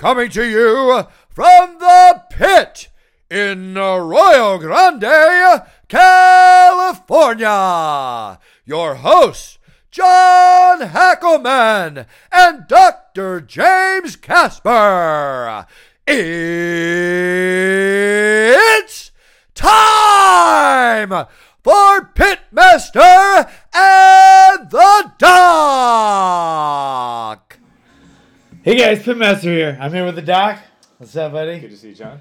coming to you from the pit in Arroyo Grande, California. Your hosts, John Hackleman and Dr. James Casper. It's time for Pitmaster and the Doc. Hey guys, Pitmaster here. I'm here with the Doc. What's up, buddy? Good to see you, John.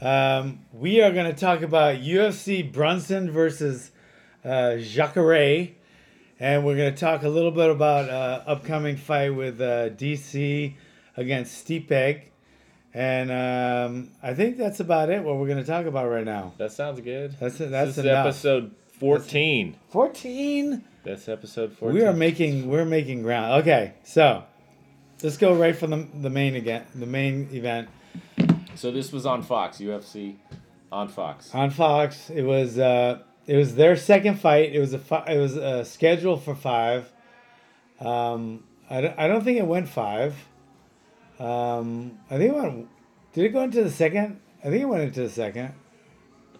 Um, we are going to talk about UFC Brunson versus uh, Jacare, and we're going to talk a little bit about uh, upcoming fight with uh, DC against Stipe. And um, I think that's about it. What we're going to talk about right now. That sounds good. That's it. That's this is enough. episode 14. Fourteen. That's episode 14. We are making we're making ground. Okay, so let's go right from the, the main again. The main event. So this was on Fox, UFC on Fox. on Fox. It was uh, it was their second fight. It was a fi- it was a schedule for five. Um, I don't, I don't think it went five. Um, I think it went. Did it go into the second? I think it went into the second.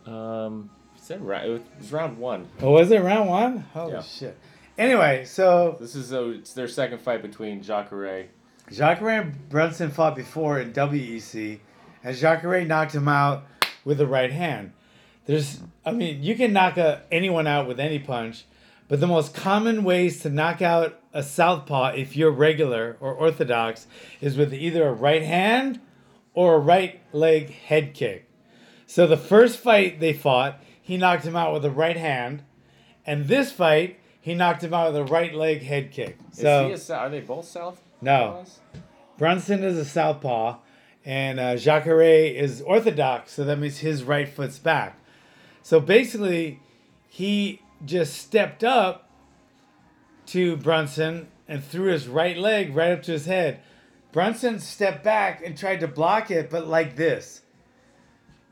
Um, that right? It was round one. Oh, was it round one? Holy Yeah. shit! Anyway, so This is uh it's their second fight between Jacare. Jacare and Brunson fought before in WEC, and Jacare knocked him out with the right hand. There's, I mean, you can knock a, anyone out with any punch, but the most common ways to knock out a southpaw, if you're regular or orthodox, is with either a right hand or a right leg head kick. So the first fight they fought, he knocked him out with a right hand, and this fight, he knocked him out with a right leg head kick. So is he a, are they both South? No. Brunson is a southpaw, and uh, Jacare is orthodox, so that means his right foot's back. So basically, he just stepped up to Brunson and threw his right leg right up to his head. Brunson stepped back and tried to block it, but like this.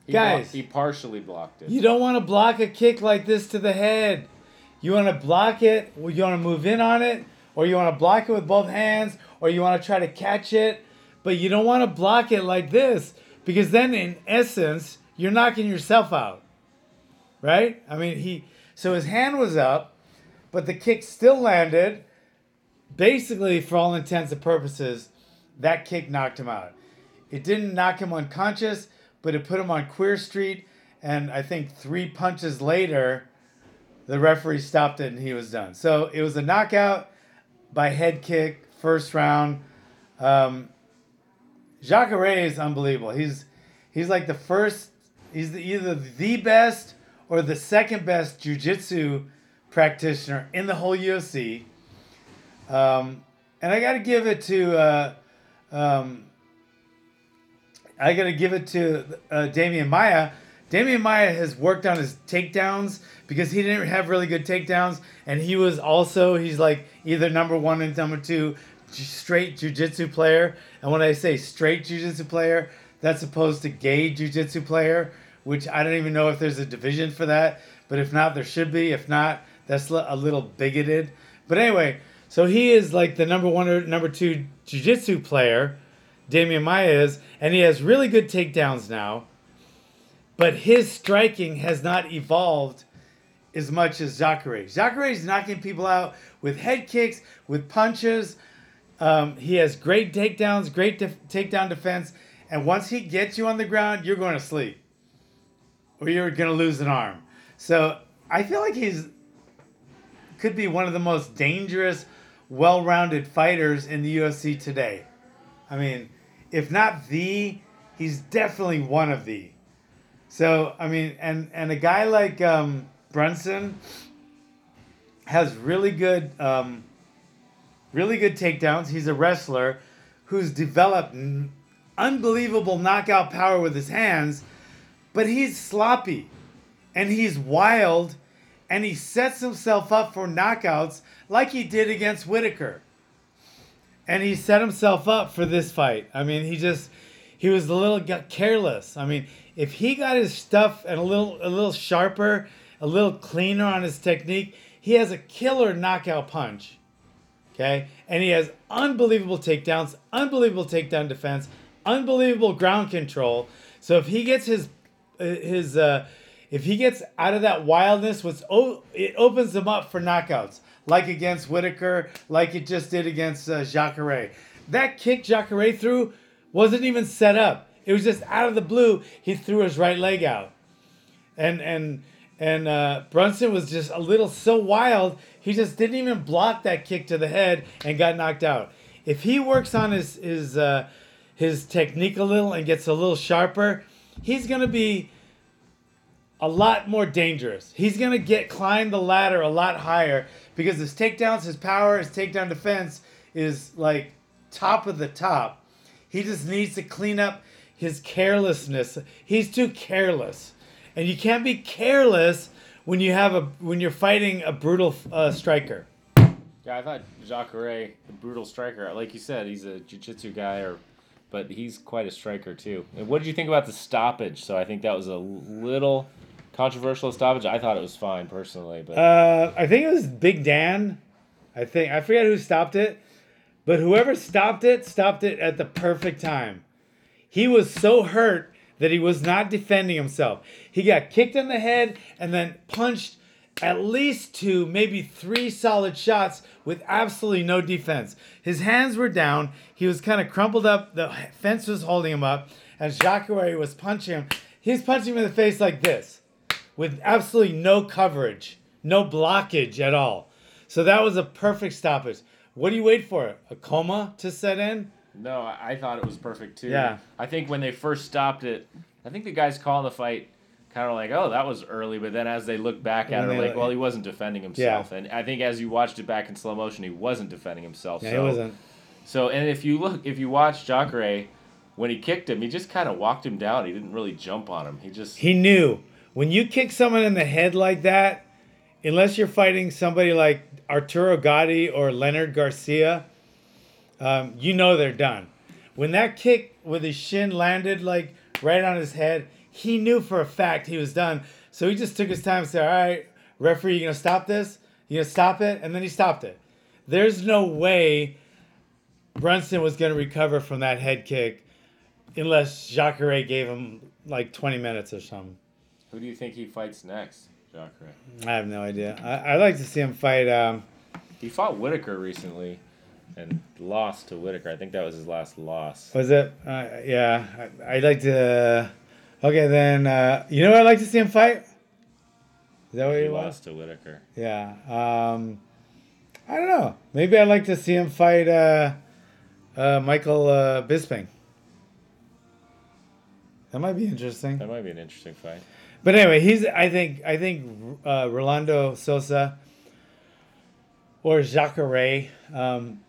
He blo- Guys. he partially blocked it. You don't want to block a kick like this to the head. You want to block it, you want to move in on it, or you want to block it with both hands, or you want to try to catch it, but you don't want to block it like this because then, in essence, you're knocking yourself out. Right? I mean, he. So his hand was up, but the kick still landed. Basically, for all intents and purposes, that kick knocked him out. It didn't knock him unconscious, but it put him on Queer Street. And I think three punches later, the referee stopped it and he was done. So it was a knockout by head kick, first round. Um, Jacare is unbelievable. He's he's like the first. He's the, either the best or the second best jujitsu practitioner in the whole UFC. Um, and I got to give it to. Uh, um, I got to give it to uh, Demian Maia. Demian Maia has worked on his takedowns because he didn't have really good takedowns, and he was also he's like either number one and number two straight jujitsu player. And when I say straight jujitsu player, that's opposed to gay jujitsu player, which I don't even know if there's a division for that. But if not, there should be. If not, that's a little bigoted. But anyway, so he is like the number one or number two jujitsu player. Demian Maia is, and he has really good takedowns now. But his striking has not evolved as much as Jacare. Jacare is knocking people out with head kicks, with punches. Um, he has great takedowns, great def- takedown defense, and once he gets you on the ground, you're going to sleep, or you're going to lose an arm. So I feel like he's could be one of the most dangerous, well-rounded fighters in the UFC today. I mean, if not the, he's definitely one of the. So I mean, and and a guy like um, Brunson has really good, um, really good takedowns. He's a wrestler who's developed unbelievable knockout power with his hands, but he's sloppy, and he's wild, and he sets himself up for knockouts like he did against Whittaker and he set himself up for this fight. I mean, he just he was a little careless. I mean, if he got his stuff and a little a little sharper, a little cleaner on his technique, he has a killer knockout punch. Okay? And he has unbelievable takedowns, unbelievable takedown defense, unbelievable ground control. So if he gets his uh, his uh, if he gets out of that wildness, what's oh, it opens him up for knockouts, like against Whittaker, like it just did against uh, Jacare. That kick Jacare threw wasn't even set up. It was just out of the blue. He threw his right leg out, and and and uh, Brunson was just a little so wild. He just didn't even block that kick to the head and got knocked out. If he works on his his uh, his technique a little and gets a little sharper, he's gonna be a lot more dangerous. He's gonna get climb the ladder a lot higher because his takedowns, his power, his takedown defense is like top of the top. He just needs to clean up his carelessness. He's too careless, and you can't be careless when you have a when you're fighting a brutal uh, striker. Yeah, I thought Jacare, the brutal striker, like you said, he's a jiu-jitsu guy, or, but he's quite a striker too. And what did you think about the stoppage? So I think that was a little controversial stoppage. I thought it was fine personally, but Uh, I think it was Big Dan. I think I forget who stopped it, but whoever stopped it stopped it at the perfect time. He was so hurt that he was not defending himself. He got kicked in the head and then punched at least two, maybe three solid shots with absolutely no defense. His hands were down. He was kind of crumpled up. The fence was holding him up. And Jacare was punching him. He's punching him in the face like this with absolutely no coverage, no blockage at all. So that was a perfect stoppage. What do you wait for? A coma to set in? No, I thought it was perfect too. Yeah. I think when they first stopped it, I think the guys calling the fight kind of like, oh, that was early, but then as they look back at it, like, well, he wasn't defending himself, Yeah. and I think as you watched it back in slow motion, he wasn't defending himself. Yeah, so, he wasn't. So, and if you look, if you watch Jacare, when he kicked him, he just kind of walked him down. He didn't really jump on him. He just He knew when you kick someone in the head like that, unless you're fighting somebody like Arturo Gatti or Leonard Garcia, um, you know they're done. When that kick with his shin landed like right on his head, he knew for a fact he was done. So he just took his time and said, "All right, referee, you gonna stop this? You gonna stop it?" And then he stopped it. There's no way Brunson was gonna recover from that head kick unless Jacare gave him like 20 minutes or something. Who do you think he fights next, Jacare? I have no idea. I, I'd like to see him fight. Um, He fought Whittaker recently, and lost to Whittaker. I think that was his last loss. was it? Uh, yeah, I, I'd like to. okay, then uh, you know what I'd like to see him fight. Is that what He he was? lost to Whittaker. Yeah. Um, I don't know. Maybe I'd like to see him fight uh, uh, Michael uh, Bisping. That might be interesting. That might be an interesting fight. But anyway, he's. I think. I think uh, Ronaldo Souza or Jacare. Um,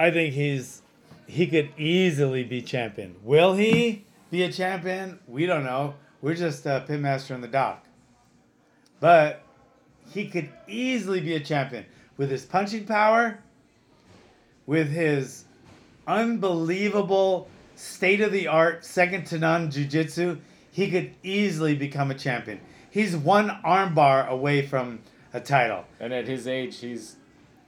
I think he's. He could easily be champion. Will he be a champion? We don't know. We're just a pitmaster in the Doc. But he could easily be a champion with his punching power, with his unbelievable state of the art, second to none jiu-jitsu, he could easily become a champion. He's one armbar away from a title. And at his age, he's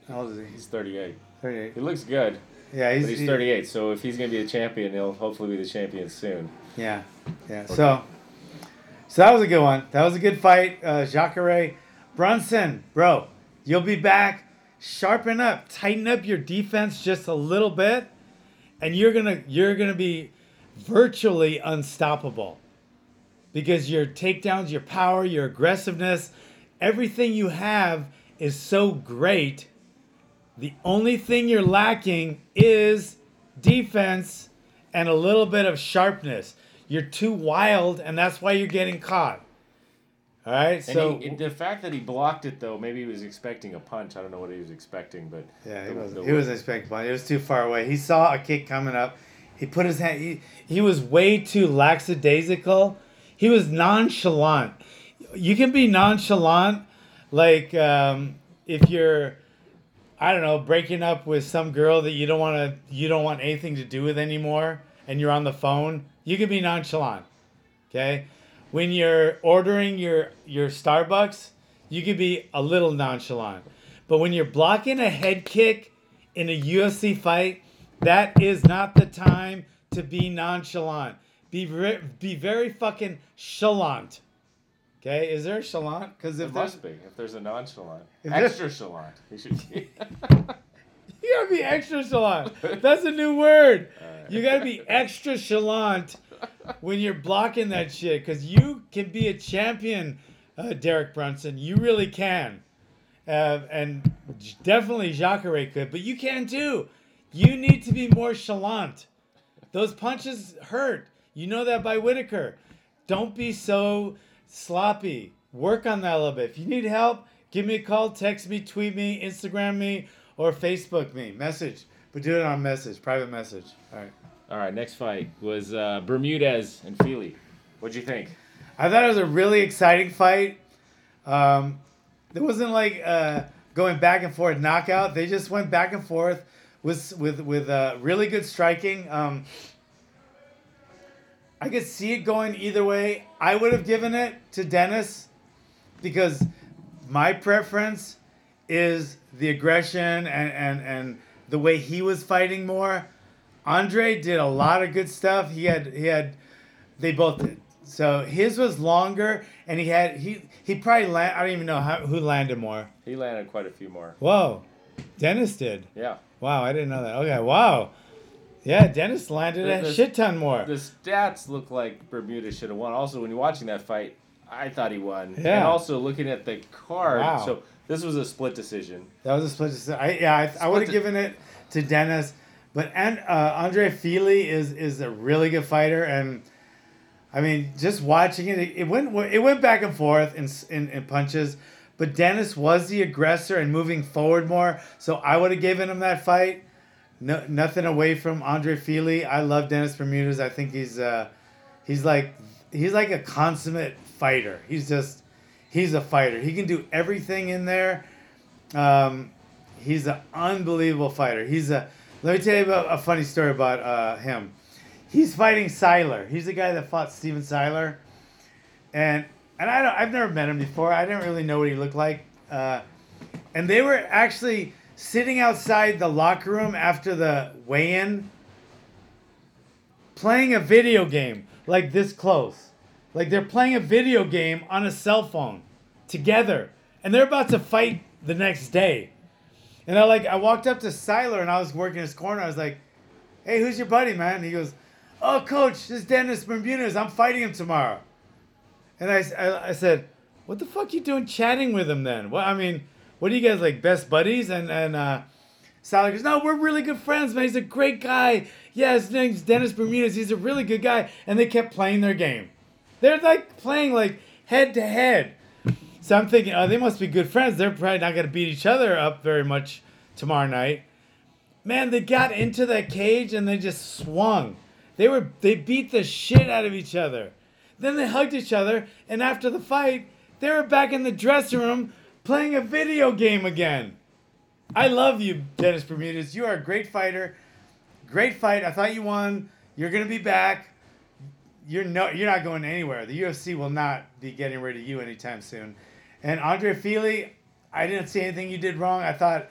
How old is he? he's 38. 38. He looks good, Yeah, he's, but he's he- 38. So if he's gonna be a champion, he'll hopefully be the champion soon. Yeah, yeah. So, so that was a good one. That was a good fight. Uh, Jacare, Brunson, bro, you'll be back. Sharpen up, tighten up your defense just a little bit, and you're gonna you're gonna be virtually unstoppable because your takedowns, your power, your aggressiveness, everything you have is so great. The only thing you're lacking is defense and a little bit of sharpness. You're too wild, and that's why you're getting caught. All right, And so he, the fact that he blocked it though, maybe he was expecting a punch. I don't know what he was expecting, but yeah, he the- wasn't. the- He wasn't expecting one. It was too far away. He saw a kick coming up. He put his hand. He, he was way too lackadaisical. He was nonchalant. You can be nonchalant, like um, if you're, I don't know, breaking up with some girl that you don't want to, you don't want anything to do with anymore, and you're on the phone. You can be nonchalant. Okay, when you're ordering your your Starbucks, you can be a little nonchalant. But when you're blocking a head kick in a UFC fight, that is not the time to be nonchalant. Be very, be very fucking chalant. Okay, is there a chalant? Because if there's, must be. If there's a nonchalant. If there- Extra chalant. You should you gotta be extra chalant. That's a new word. Alright. You gotta be extra chalant when you're blocking that shit. Because you can be a champion, uh, Derek Brunson. You really can. Uh, and definitely Jacare could, but you can too. You need to be more chalant. Those punches hurt. You know that by Whittaker. Don't be so sloppy. Work on that a little bit. If you need help, give me a call, text me, tweet me, Instagram me, or Facebook me. Message. But do it on message, private message. All right. All right, next fight was uh, Bermudez and Fili. What'd you think? I thought it was a really exciting fight. Um, it wasn't like uh, going back and forth knockout. They just went back and forth with with with uh, really good striking. Um, I could see it going either way. I would have given it to Dennis because my preference is the aggression and, and, and the way he was fighting more. Andre did a lot of good stuff. He had he had they both did. So his was longer, and he had he he probably land. I don't even know how, who landed more. He landed quite a few more. Whoa, Dennis did. Yeah. Wow, I didn't know that. Okay, wow. Yeah, Dennis landed a The- shit ton more. The stats look like Bermuda should have won. Also, when you're watching that fight, I thought he won. Yeah. And also looking at the card, Wow. so this was a split decision. That was a split decision. I, yeah, I, I would have de- given it to Dennis, but and uh, Andre Fili is is a really good fighter, and I mean, just watching it, it, it went it went back and forth in, in in punches, but Dennis was the aggressor and moving forward more, so I would have given him that fight. No, nothing away from Andre Fili. I love Dennis Bermudez. I think he's uh, he's like he's like a consummate fighter. He's just he's a fighter. He can do everything in there. Um, he's an unbelievable fighter. He's a. Let me tell you about a funny story about uh, him. He's fighting Siler. He's the guy that fought Steven Siler, and and I don't. I've never met him before. I didn't really know what he looked like. Uh, and they were actually sitting outside the locker room after the weigh-in, playing a video game like this close. Like they're playing a video game on a cell phone together, and they're about to fight the next day. And I like I walked up to Siler and I was working his corner. I was like, "Hey, who's your buddy, man?" And he goes, "Oh, coach, this is Dennis Bermudez. I'm fighting him tomorrow." And I I said, "What the fuck you doing chatting with him then? Well, I mean, what are you guys like best buddies?" And and uh, Siler goes, "No, we're really good friends, man. He's a great guy. Yeah, his name's Dennis Bermudez. He's a really good guy." And they kept playing their game. They're like playing like head to head. So I'm thinking, oh, they must be good friends. They're probably not to beat each other up very much tomorrow night. Man, they got into that cage and they just swung. They were they beat the shit out of each other. Then they hugged each other, and after the fight, they were back in the dressing room playing a video game again. I love you, Dennis Bermudez. You are a great fighter. Great fight. I thought you won. You're gonna be back. You're no, you're not going anywhere. The UFC will not be getting rid of you anytime soon. And Andre Fili, I didn't see anything you did wrong. I thought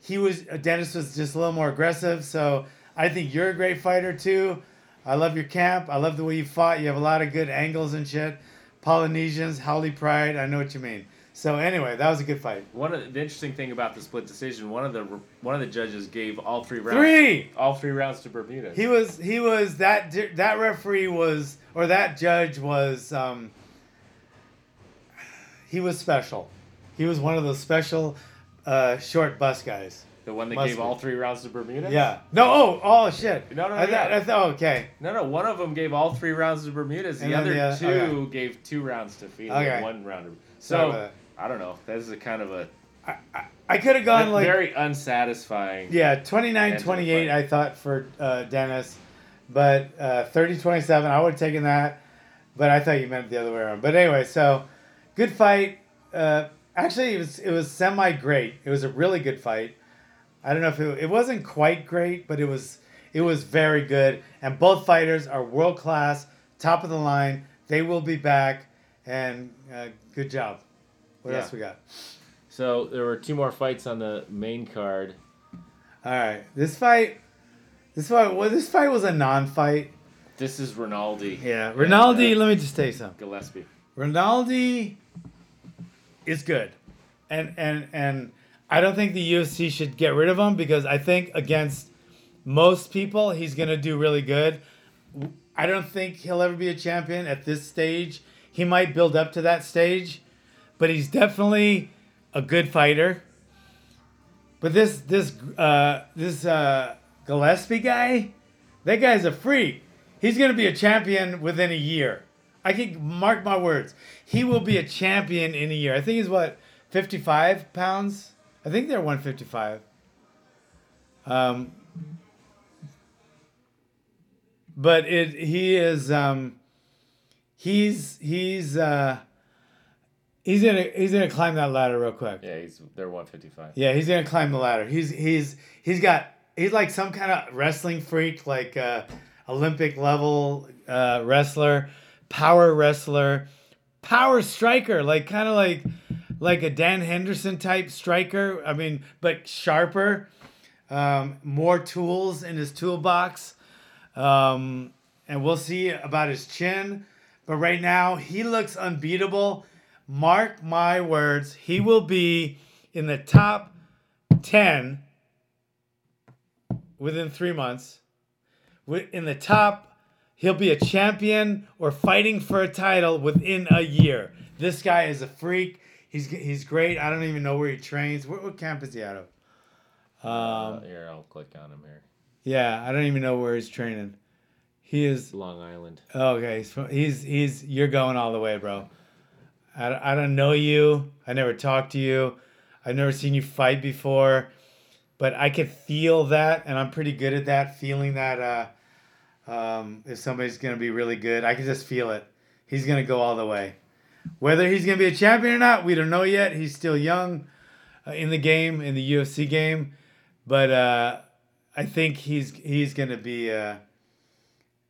he was uh, Dennis was just a little more aggressive. So I think you're a great fighter too. I love your camp. I love the way you fought. You have a lot of good angles and shit. Polynesians, Howley Pride. I know what you mean. So anyway, that was a good fight. One of the, the interesting thing about the split decision, one of the one of the judges gave all three rounds. Three. All three rounds to Bermuda. He was he was that that referee was or that judge was um he was special. He was one of those special uh, short bus guys. the one that must gave be. all three rounds to Bermuda. Yeah. No. Oh. Oh shit. No, no, I yeah. I thought. Okay. No, no. One of them gave all three rounds to Bermuda. The other the two okay. gave two rounds to Fili. Okay. One round. So I don't know. This is a kind of a I I, I could have gone like very unsatisfying. yeah 29 End of the 28. I thought for uh, Dennis, but uh, 30 27 I would have taken that, but I thought you meant the other way around. But anyway, so good fight. Uh, actually, it was it was semi great. It was a really good fight. I don't know if it, it wasn't quite great, but it was it was very good. And both fighters are world class, top of the line. They will be back, and uh, good job. What Yeah. else we got? So there were two more fights on the main card. All right, this fight, This fight, well, this fight was a non-fight. This is Rinaldi. Yeah, and, Rinaldi. uh, let me just tell you something. Gillespie. Rinaldi is good, and and and I don't think the UFC should get rid of him because I think against most people he's gonna do really good. I don't think he'll ever be a champion at this stage. He might build up to that stage, but he's definitely a good fighter. But this this uh, this uh, Gillespie guy, that guy's a freak. He's gonna be a champion within a year. I can mark my words. He will be a champion in a year. I think he's what, 55 pounds? I think they're 155. Um, but it he is um, he's he's uh, he's gonna he's gonna climb that ladder real quick. Yeah, he's they're 155. Yeah, he's gonna climb the ladder. He's he's he's got he's like some kind of wrestling freak, like uh, Olympic level uh, wrestler, power wrestler, power striker, like kind of like like a Dan Henderson type striker. I mean, but sharper, um, more tools in his toolbox, um, and we'll see about his chin. But right now, he looks unbeatable. Mark my words, he will be in the top 10 within three months. In the top, he'll be a champion or fighting for a title within a year. This guy is a freak. He's he's great. I don't even know where he trains. What, what camp is he out of? Uh, Um, here, I'll click on him here. yeah, I don't even know where he's training. He is Long Island. Okay, he's he's he's you're going all the way, bro. I, I don't know you. I never talked to you. I've never seen you fight before, but I could feel that, and I'm pretty good at that. Feeling that uh, um, if somebody's gonna be really good, I can just feel it. He's gonna go all the way. Whether he's gonna be a champion or not, we don't know yet. He's still young uh, in the game, in the UFC game, but uh, I think he's he's gonna be. Uh,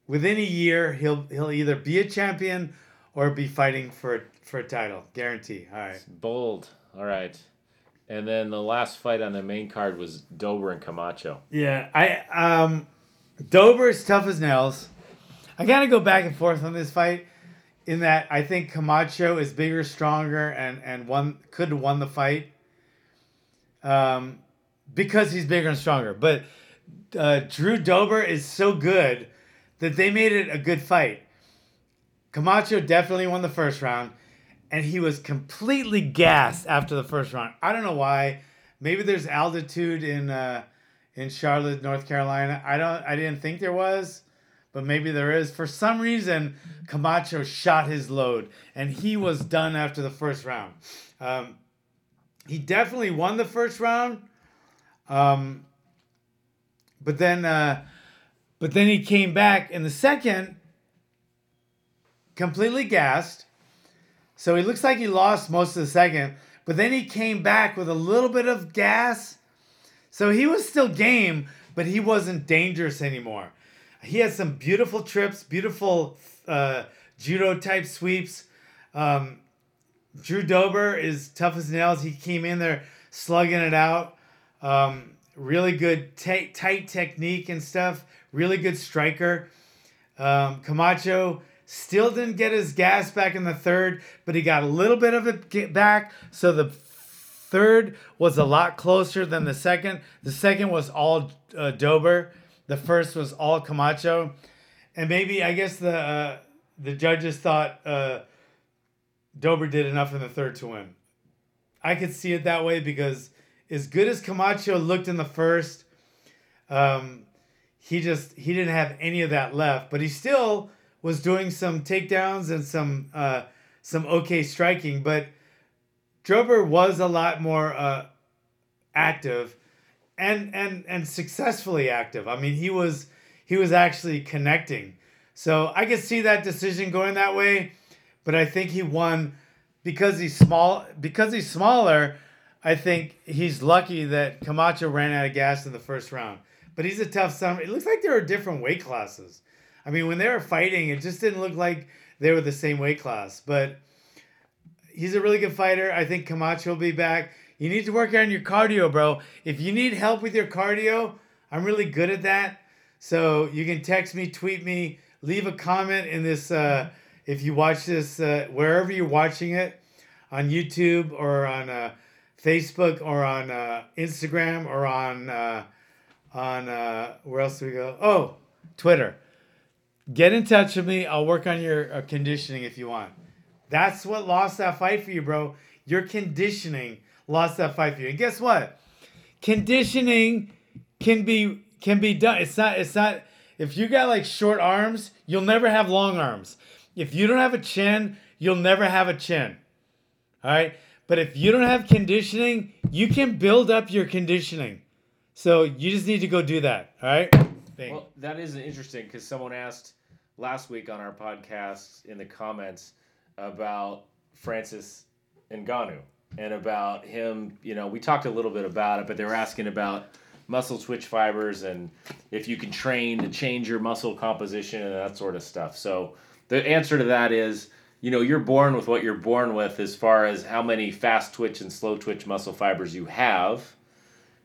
within a year he'll he'll either be a champion or be fighting for for a title guarantee. All right. Bold. All right. And then the last fight on the main card was Dober and Camacho. yeah i um dober is tough as nails. I kind of go back and forth on this fight in that i think camacho is bigger stronger and and one could have won the fight. Um because he's bigger and stronger. But uh, drew dober is so good that they made it a good fight. Camacho definitely won the first round, and he was completely gassed after the first round. I don't know why. Maybe there's altitude in uh, in Charlotte, North Carolina. I don't. I didn't think there was, but maybe there is. For some reason, Camacho shot his load, and he was done after the first round. Um, he definitely won the first round, um, but then, uh, but then he came back in the second completely gassed. So he looks like he lost most of the second, but then he came back with a little bit of gas. So he was still game, but he wasn't dangerous anymore. He had some beautiful trips, beautiful uh, judo type sweeps. Um, Drew Dober is tough as nails. He came in there slugging it out. Um, really good ta- tight technique and stuff. Really good striker. Um, Camacho still didn't get his gas back in the third, but he got a little bit of it back. So the third was a lot closer than the second. The second was all uh, Dober. The first was all Camacho, and maybe I guess the uh, the judges thought uh, Dober did enough in the third to win. I could see it that way because as good as Camacho looked in the first, um, he just he didn't have any of that left, but he still was doing some takedowns and some uh, some okay striking. But Dober was a lot more uh, active and and and successfully active. I mean, he was he was actually connecting. So I could see that decision going that way, but I think he won because he's small because he's smaller. I think he's lucky that Camacho ran out of gas in the first round. But he's a tough son. It looks like there are different weight classes. I mean, when they were fighting, it just didn't look like they were the same weight class. But he's a really good fighter. I think Camacho will be back. You need to work on your cardio, bro. If you need help with your cardio, I'm really good at that. So you can text me, tweet me, leave a comment in this. Uh, if you watch this uh, wherever you're watching it, on YouTube or on uh, Facebook or on uh, Instagram or on uh, on uh, where else do we go? Oh, Twitter. Get in touch with me. I'll work on your uh, conditioning if you want. That's what lost that fight for you, bro. Your conditioning lost that fight for you. And guess what? Conditioning can be can be done. It's not it's not if you got like short arms, you'll never have long arms. If you don't have a chin, you'll never have a chin. All right? But if you don't have conditioning, you can build up your conditioning. So you just need to go do that. All right? Bang. Well, that is interesting because someone asked last week on our podcast in the comments about Francis Ngannou and about him. You know, we talked a little bit about it, but they were asking about muscle twitch fibers and if you can train to change your muscle composition and that sort of stuff. So the answer to that is you know you're born with what you're born with as far as how many fast twitch and slow twitch muscle fibers you have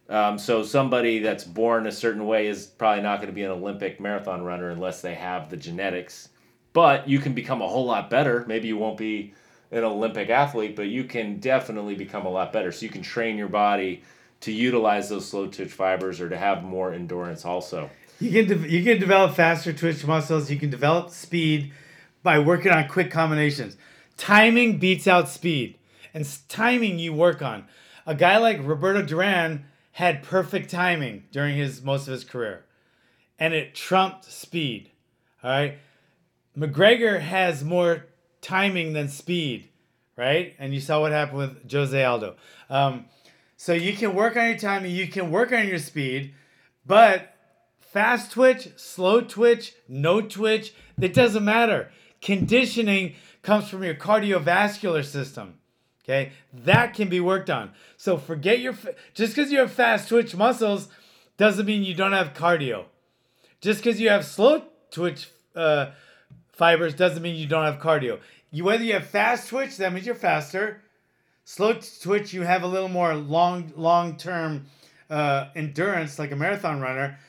um, so somebody that's born a certain way is probably not going to be an olympic marathon runner unless they have the genetics but you can become a whole lot better maybe you won't be an olympic athlete but you can definitely become a lot better so you can train your body to utilize those slow twitch fibers or to have more endurance also You can de- you can develop faster twitch muscles. You can develop speed by working on quick combinations. Timing beats out speed, and timing you work on. A guy like Roberto Duran had perfect timing during his most of his career, and it trumped speed. All right, McGregor has more timing than speed, right? And you saw what happened with Jose Aldo. Um, so you can work on your timing, you can work on your speed, but fast twitch, slow twitch, no twitch, it doesn't matter. Conditioning comes from your cardiovascular system. Okay, that can be worked on. So forget your just because you have fast twitch muscles doesn't mean you don't have cardio. Just because you have slow twitch uh, fibers doesn't mean you don't have cardio. You whether you have fast twitch, that means you're faster. Slow twitch, you have a little more long long term uh, endurance, like a marathon runner.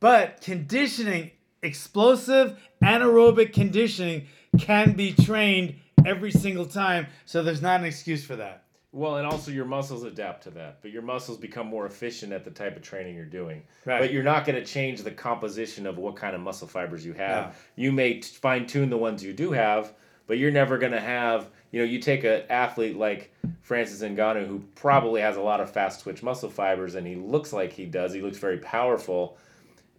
But conditioning, explosive anaerobic conditioning, can be trained every single time. So there's not an excuse for that. Well, and also your muscles adapt to that, but your muscles become more efficient at the type of training you're doing. Right. But you're not going to change the composition of what kind of muscle fibers you have. No. You may fine tune the ones you do have, but you're never going to have. You know, you take an athlete like Francis Ngannou, who probably has a lot of fast twitch muscle fibers, and he looks like he does. He looks very powerful.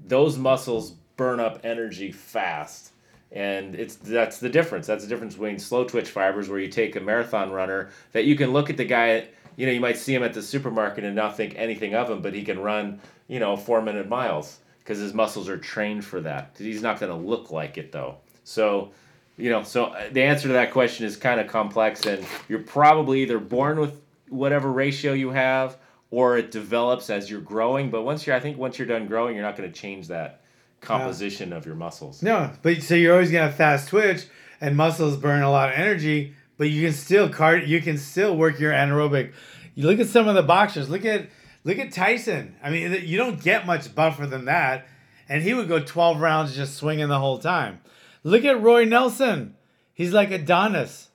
Those muscles burn up energy fast and it's that's the difference. That's the difference between slow twitch fibers where you take a marathon runner that you can look at the guy you know you might see him at the supermarket and not think anything of him but he can run you know four minute miles because his muscles are trained for that. He's not going to look like it though. So you know so uh, the answer to that question is kind of complex and you're probably either born with whatever ratio you have or it develops as you're growing. But once you're i think once you're done growing you're not going to change that composition of your muscles No, but so you're always gonna have fast twitch and muscles burn a lot of energy, but you can still card you can still work your anaerobic. You look at some of the boxers. Look at look at Tyson. I mean, you don't get much buffer than that, and he would go 12 rounds just swinging the whole time. Look at Roy Nelson. He's like Adonis.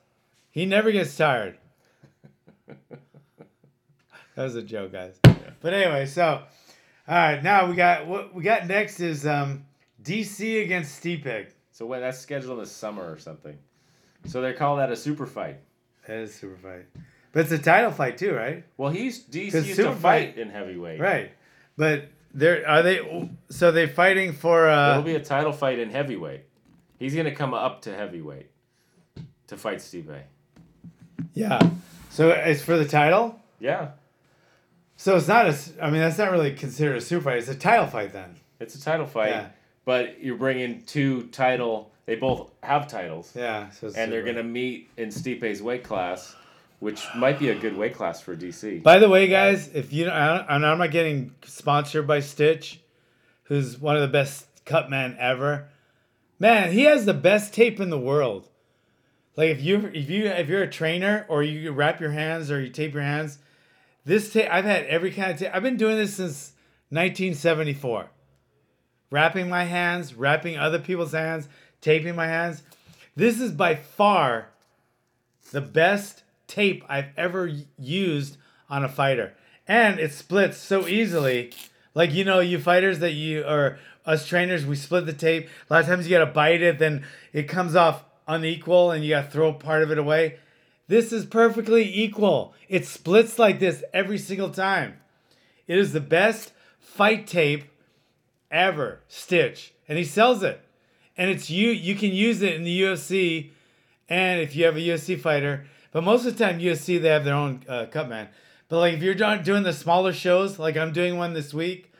He never gets tired. that was a joke, guys. But anyway, so all right, now we got what we got next is um, DC against Stipe. So when that's scheduled in the summer or something. So they call that a super fight. That is a super fight, but it's a title fight too, right? Well, he's DC used to fight fight- in heavyweight. Right, but there are they. So they fighting for. Uh be a title fight in heavyweight. He's gonna come up to heavyweight to fight Stipe. Yeah. So it's for the title. Yeah, So it's not a. I mean, that's not really considered a super fight. It's a title fight then. it's a title fight, Yeah. but you're bringing two title. They both have titles, Yeah. So and they're gonna meet in Stipe's weight class, which might be a good weight class for DC. By the way, guys, if you, I'm not getting sponsored by Stitch, who's one of the best cut men ever. Man, he has the best tape in the world. Like if you if you if you're a trainer or you wrap your hands or you tape your hands, this tape I've had every kind of tape. I've been doing this since 1974. wrapping my hands, wrapping other people's hands, taping my hands. This is by far the best tape I've ever used on a fighter. And it splits so easily. Like, you know, you fighters that you, or us trainers, we split the tape. A lot of times you gotta bite it, then it comes off unequal and you gotta throw part of it away. This is perfectly equal. It splits like this every single time. It is the best fight tape ever, Stitch. And he sells it. And it's you you can use it in the UFC and if you have a UFC fighter. But most of the time UFC they have their own uh, cut man. But like if you're doing the smaller shows, like I'm doing one this week,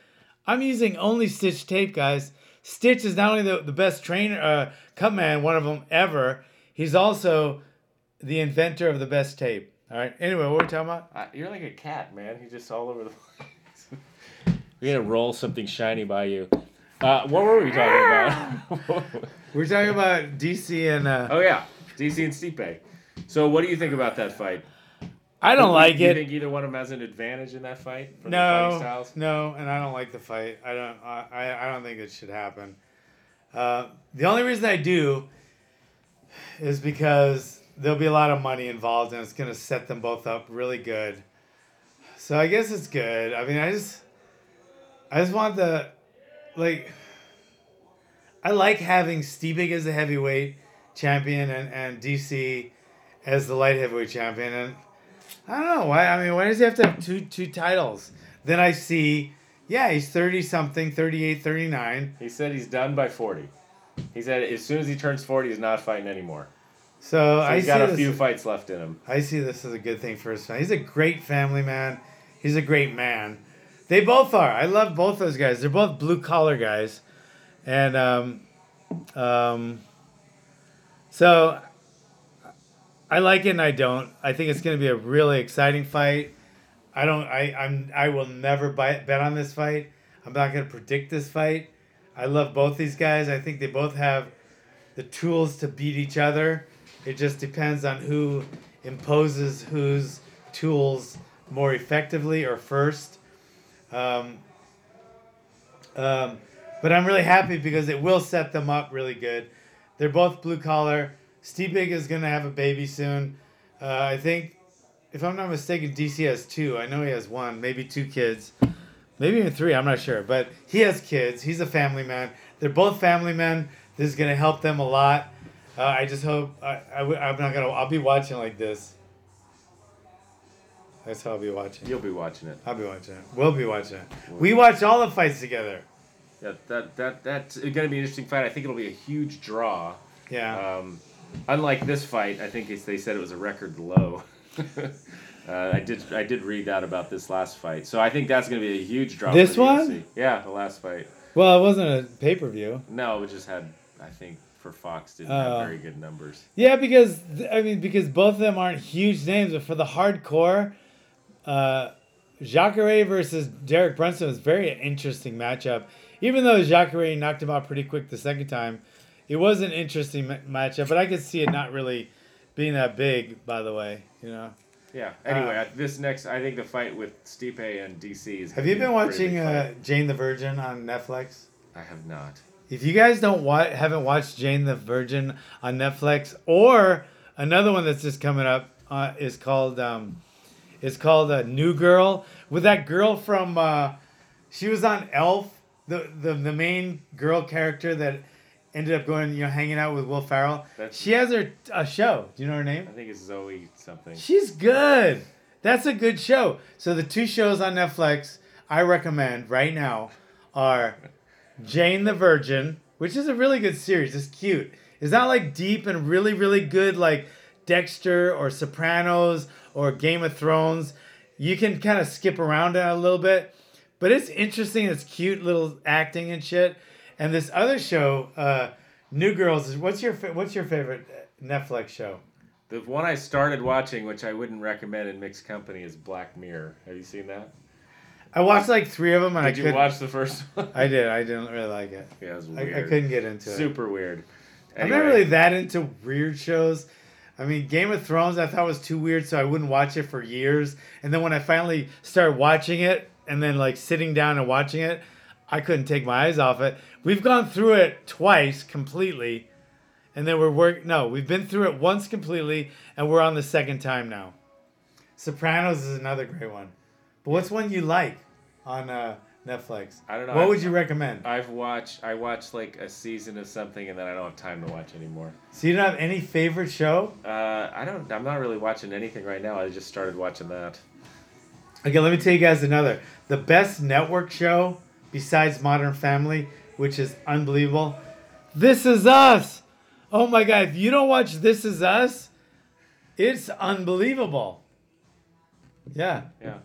I'm using only Stitch tape, guys. Stitch is not only the, the best trainer, uh, cut man, one of them ever. He's also the inventor of the best tape. All right. Anyway, what were we talking about? Uh, you're like a cat, man. You're just all over the place. We're gonna roll something shiny by you. Uh, what were we talking about? We're talking about DC and uh, oh yeah, DC and Stipe. So what do you think about that fight? I don't like it. do you it. think either one of them has an advantage in that fight from the No, styles? no, and I don't like the fight. I don't. I, I- I don't think it should happen. Uh, the only reason I do is because there'll be a lot of money involved, and it's gonna set them both up really good. So I guess it's good. I mean, I just, I just want the, like, I like having Stiebig as the heavyweight champion and and DC as the light heavyweight champion, and I don't know why. I mean, why does he have to have two two titles? Then I see, yeah, he's thirty something, 38, 39. He said he's done by 40. He said as soon as he turns 40, he's not fighting anymore. So, So I he's see got a this, few fights left in him. I see this as a good thing for his family. He's a great family man. He's a great man. They both are. I love both those guys. They're both blue collar guys, and um, um, so I like it and I don't. I think it's going to be a really exciting fight. I don't. I I'm. I will never buy, bet on this fight. I'm not going to predict this fight. I love both these guys. I think they both have the tools to beat each other. It just depends on who imposes whose tools more effectively or first. Um, um, but I'm really happy because it will set them up really good. They're both blue collar. Steve Big is going to have a baby soon. Uh, I think, if I'm not mistaken, DC has two. I know he has one, maybe two kids. Maybe even three, I'm not sure. But he has kids. He's a family man. They're both family men. This is going to help them a lot. Uh, I just hope I, I, am not gonna. I'll be watching like this. That's how I'll be watching. You'll be watching it. I'll be watching it. We'll be watching it. We watch all the fights together. Yeah, that that that's going to be an interesting fight. I think it'll be a huge draw. Yeah. Um, unlike this fight, I think it's, they said it was a record low. uh, I did I did read that about this last fight, so I think that's going to be a huge draw. This for the one? UFC. Yeah, the last fight. well, it wasn't a pay per view. No, it just had I think for Fox didn't Oh. have very good numbers. Yeah, because I mean, because both of them aren't huge names, but for the hardcore, uh, Jacare versus Derek Brunson was very interesting matchup. Even though Jacare knocked him out pretty quick the second time, it was an interesting ma- matchup. But I could see it not really being that big. By the way, you know. Yeah. Anyway, I- this next I think the fight with Stipe and DC is. Have you been watching uh. Jane the Virgin on Netflix? I have not. If you guys don't wa- haven't watched Jane the Virgin on Netflix, or another one that's just coming up uh, is called um, it's called uh, New Girl with that girl from uh, she was on Elf, the, the the main girl character that ended up going you know hanging out with Will Ferrell. That's- she has her a show. Do you know her name? I think it's Zoe something. She's good. That's a good show. So the two shows on Netflix I recommend right now are Jane the Virgin, which is a really good series. It's cute. It's not like deep and really really good like Dexter or Sopranos or Game of Thrones. You can kind of skip around it a little bit, but it's interesting. It's cute little acting and shit. And this other show, uh, New Girls, what's your what's your favorite Netflix show? The one I started watching, which I wouldn't recommend in mixed company, is Black Mirror. Have you seen that? I watched like three of them and I Did you watch the first one? I did. I didn't really like it. yeah, it was I, weird. I couldn't get into it. Super weird. I'm not really that into weird shows. I mean, Game of Thrones I thought was too weird, so I wouldn't watch it for years. And then when I finally started watching it, and then like sitting down and watching it, I couldn't take my eyes off it. We've gone through it twice completely, and then we're work. No, we've been through it once completely, and we're on the second time now. Sopranos is another great one. But what's one you like on uh, Netflix? I don't know. What I've- would you recommend? I've watched I watched like a season of something and then I don't have time to watch anymore. So you don't have any favorite show? Uh, I don't. I'm not really watching anything right now. I just started watching that. Okay, let me tell you guys another. The best network show besides Modern Family, which is unbelievable. This is Us. Oh my god, if you don't watch This Is Us, it's unbelievable. Yeah. Yeah.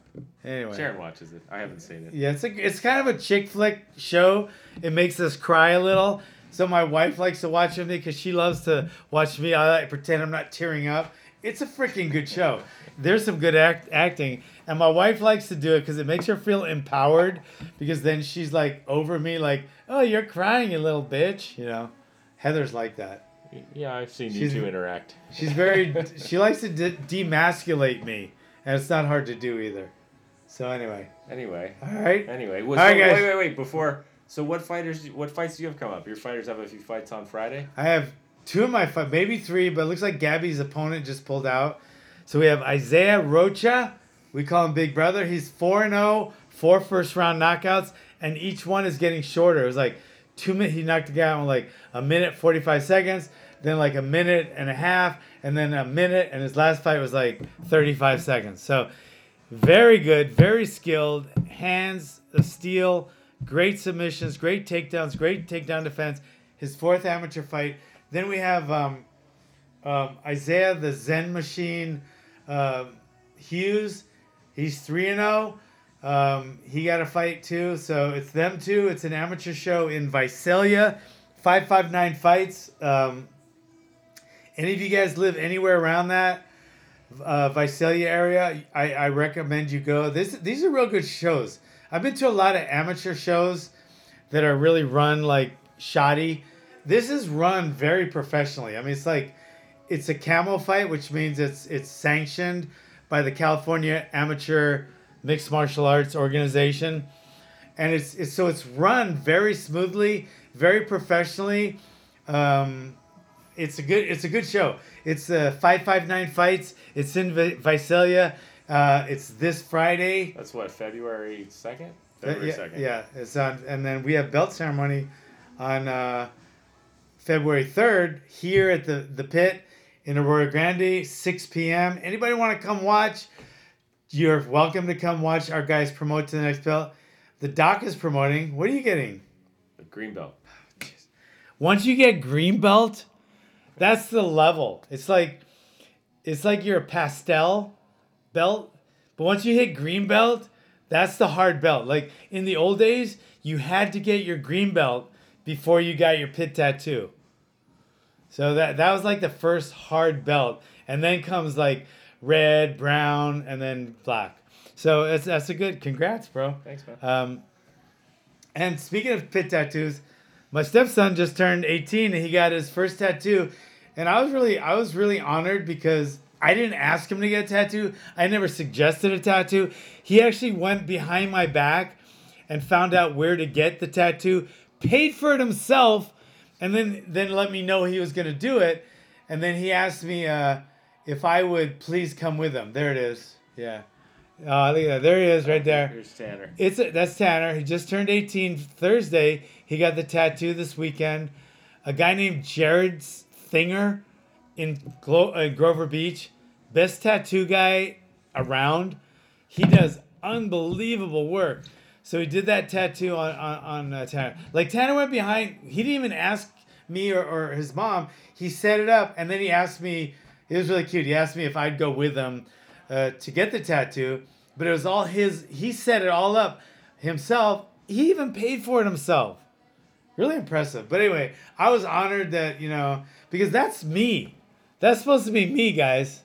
Anyway. Sharon watches it. I haven't seen it. Yeah, it's a, it's kind of a chick flick show. It makes us cry a little. So my wife likes to watch with me because she loves to watch me. I like pretend I'm not tearing up. It's a freaking good show. There's some good act, acting, and my wife likes to do it because it makes her feel empowered. Because then she's like over me, like, "Oh, you're crying, you little bitch," you know. Heather's like that. Yeah, I've seen She's- you two interact. She's very. she likes to de- demasculate me, and it's not hard to do either. So anyway, Anyway. all right. Anyway. Well, All so, right, guys. Wait, wait, wait. Before. So what fighters? What fights do you have come up? Your fighters have a few fights on Friday. I have two of my five, maybe three, but it looks like Gabby's opponent just pulled out. So we have Isaiah Rocha. We call him Big Brother. He's 4 0, four first round knockouts, and each one is getting shorter. It was like two minutes, he knocked the guy out in like a minute, 45 seconds, then like a minute and a half, and then a minute, and his last fight was like 35 seconds. So very good, very skilled, hands of steel, great submissions, great takedowns, great takedown defense. His fourth amateur fight. Then we have um, um, Isaiah the Zen Machine um, Hughes. He's three and zero. Um, he got a fight too, so it's them two. It's an amateur show in Visalia, five five nine fights. Um, any of you guys live anywhere around that? Uh, Visalia area, I, I recommend you go. This these are real good shows. I've been to a lot of amateur shows that are really run like shoddy. This is run very professionally. I mean, it's like it's a CAMO fight, which means it's it's sanctioned by the California Amateur Mixed Martial Arts Organization, and it's, it's so it's run very smoothly, very professionally. Um, it's a good it's a good show. It's uh, five five nine fights. It's in Vi- Visalia. Uh, it's this Friday. That's what February second. Uh, February yeah, second. yeah, it's on, and then we have belt ceremony on uh, February third here at the the pit in Arroyo Grande, six p.m. Anybody want to come watch? You're welcome to come watch our guys promote to the next belt. The doc is promoting. What are you getting? A green belt. Once you get green belt, that's the level. It's like it's like you're a pastel belt, but once you hit green belt, that's the hard belt. Like in the old days, you had to get your green belt before you got your pit tattoo. So that that was like the first hard belt, and then comes like red, brown, and then black. So that's that's a good. Congrats, bro. Thanks, man. Um, and speaking of pit tattoos, my stepson just turned 18 and he got his first tattoo. And I was really I was really honored because I didn't ask him to get a tattoo. I never suggested a tattoo. He actually went behind my back and found out where to get the tattoo, paid for it himself, and then then let me know he was going to do it. And then he asked me uh, if I would please come with him. There it is. Yeah. Oh, look at that. There he is right there. Here's Tanner. It's a, that's Tanner. He just turned 18 Thursday. He got the tattoo this weekend. A guy named Jared Thinger in Glo- uh, Grover Beach, best tattoo guy around. He does unbelievable work. So he did that tattoo on on, on uh, Tanner. Like Tanner went behind. He didn't even ask me or, or his mom. He set it up, and then he asked me. It was really cute. He asked me if I'd go with him uh, to get the tattoo, but it was all his. He set it all up himself. He even paid for it himself. Really impressive. But anyway, I was honored that you know because that's me. That's supposed to be me, guys.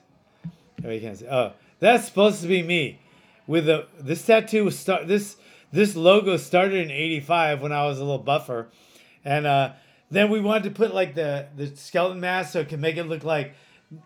Oh, you can't see. Oh, that's supposed to be me. With the this tattoo was start this this logo started in '85 when I was a little buffer, and uh, then we wanted to put like the the skeleton mask so it could make it look like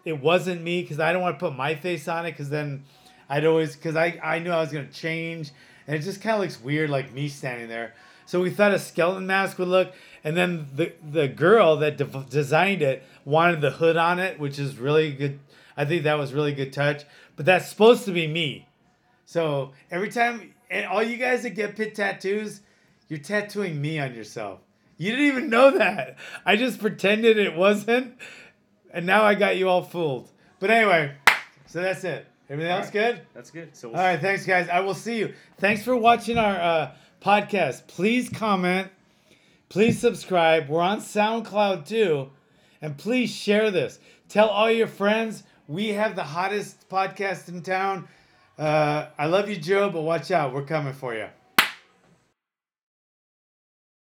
it wasn't me because I don't want to put my face on it because then I'd always because I I knew I was gonna change and it just kind of looks weird, like me standing there. So we thought a skeleton mask would look, and then the the girl that de- designed it wanted the hood on it, which is really good. I think that was really good touch. But that's supposed to be me. So every time, and all you guys that get pit tattoos, you're tattooing me on yourself. You didn't even know that. I just pretended it wasn't, and now I got you all fooled. But anyway, so that's it. Everything else good? That's good. So All right, thanks, guys. I will see you. Thanks for watching our uh, podcast. Please comment. Please subscribe. We're on SoundCloud too. And please share this. Tell all your friends. We have the hottest podcast in town. Uh, I love you, Joe, but watch out. We're coming for you.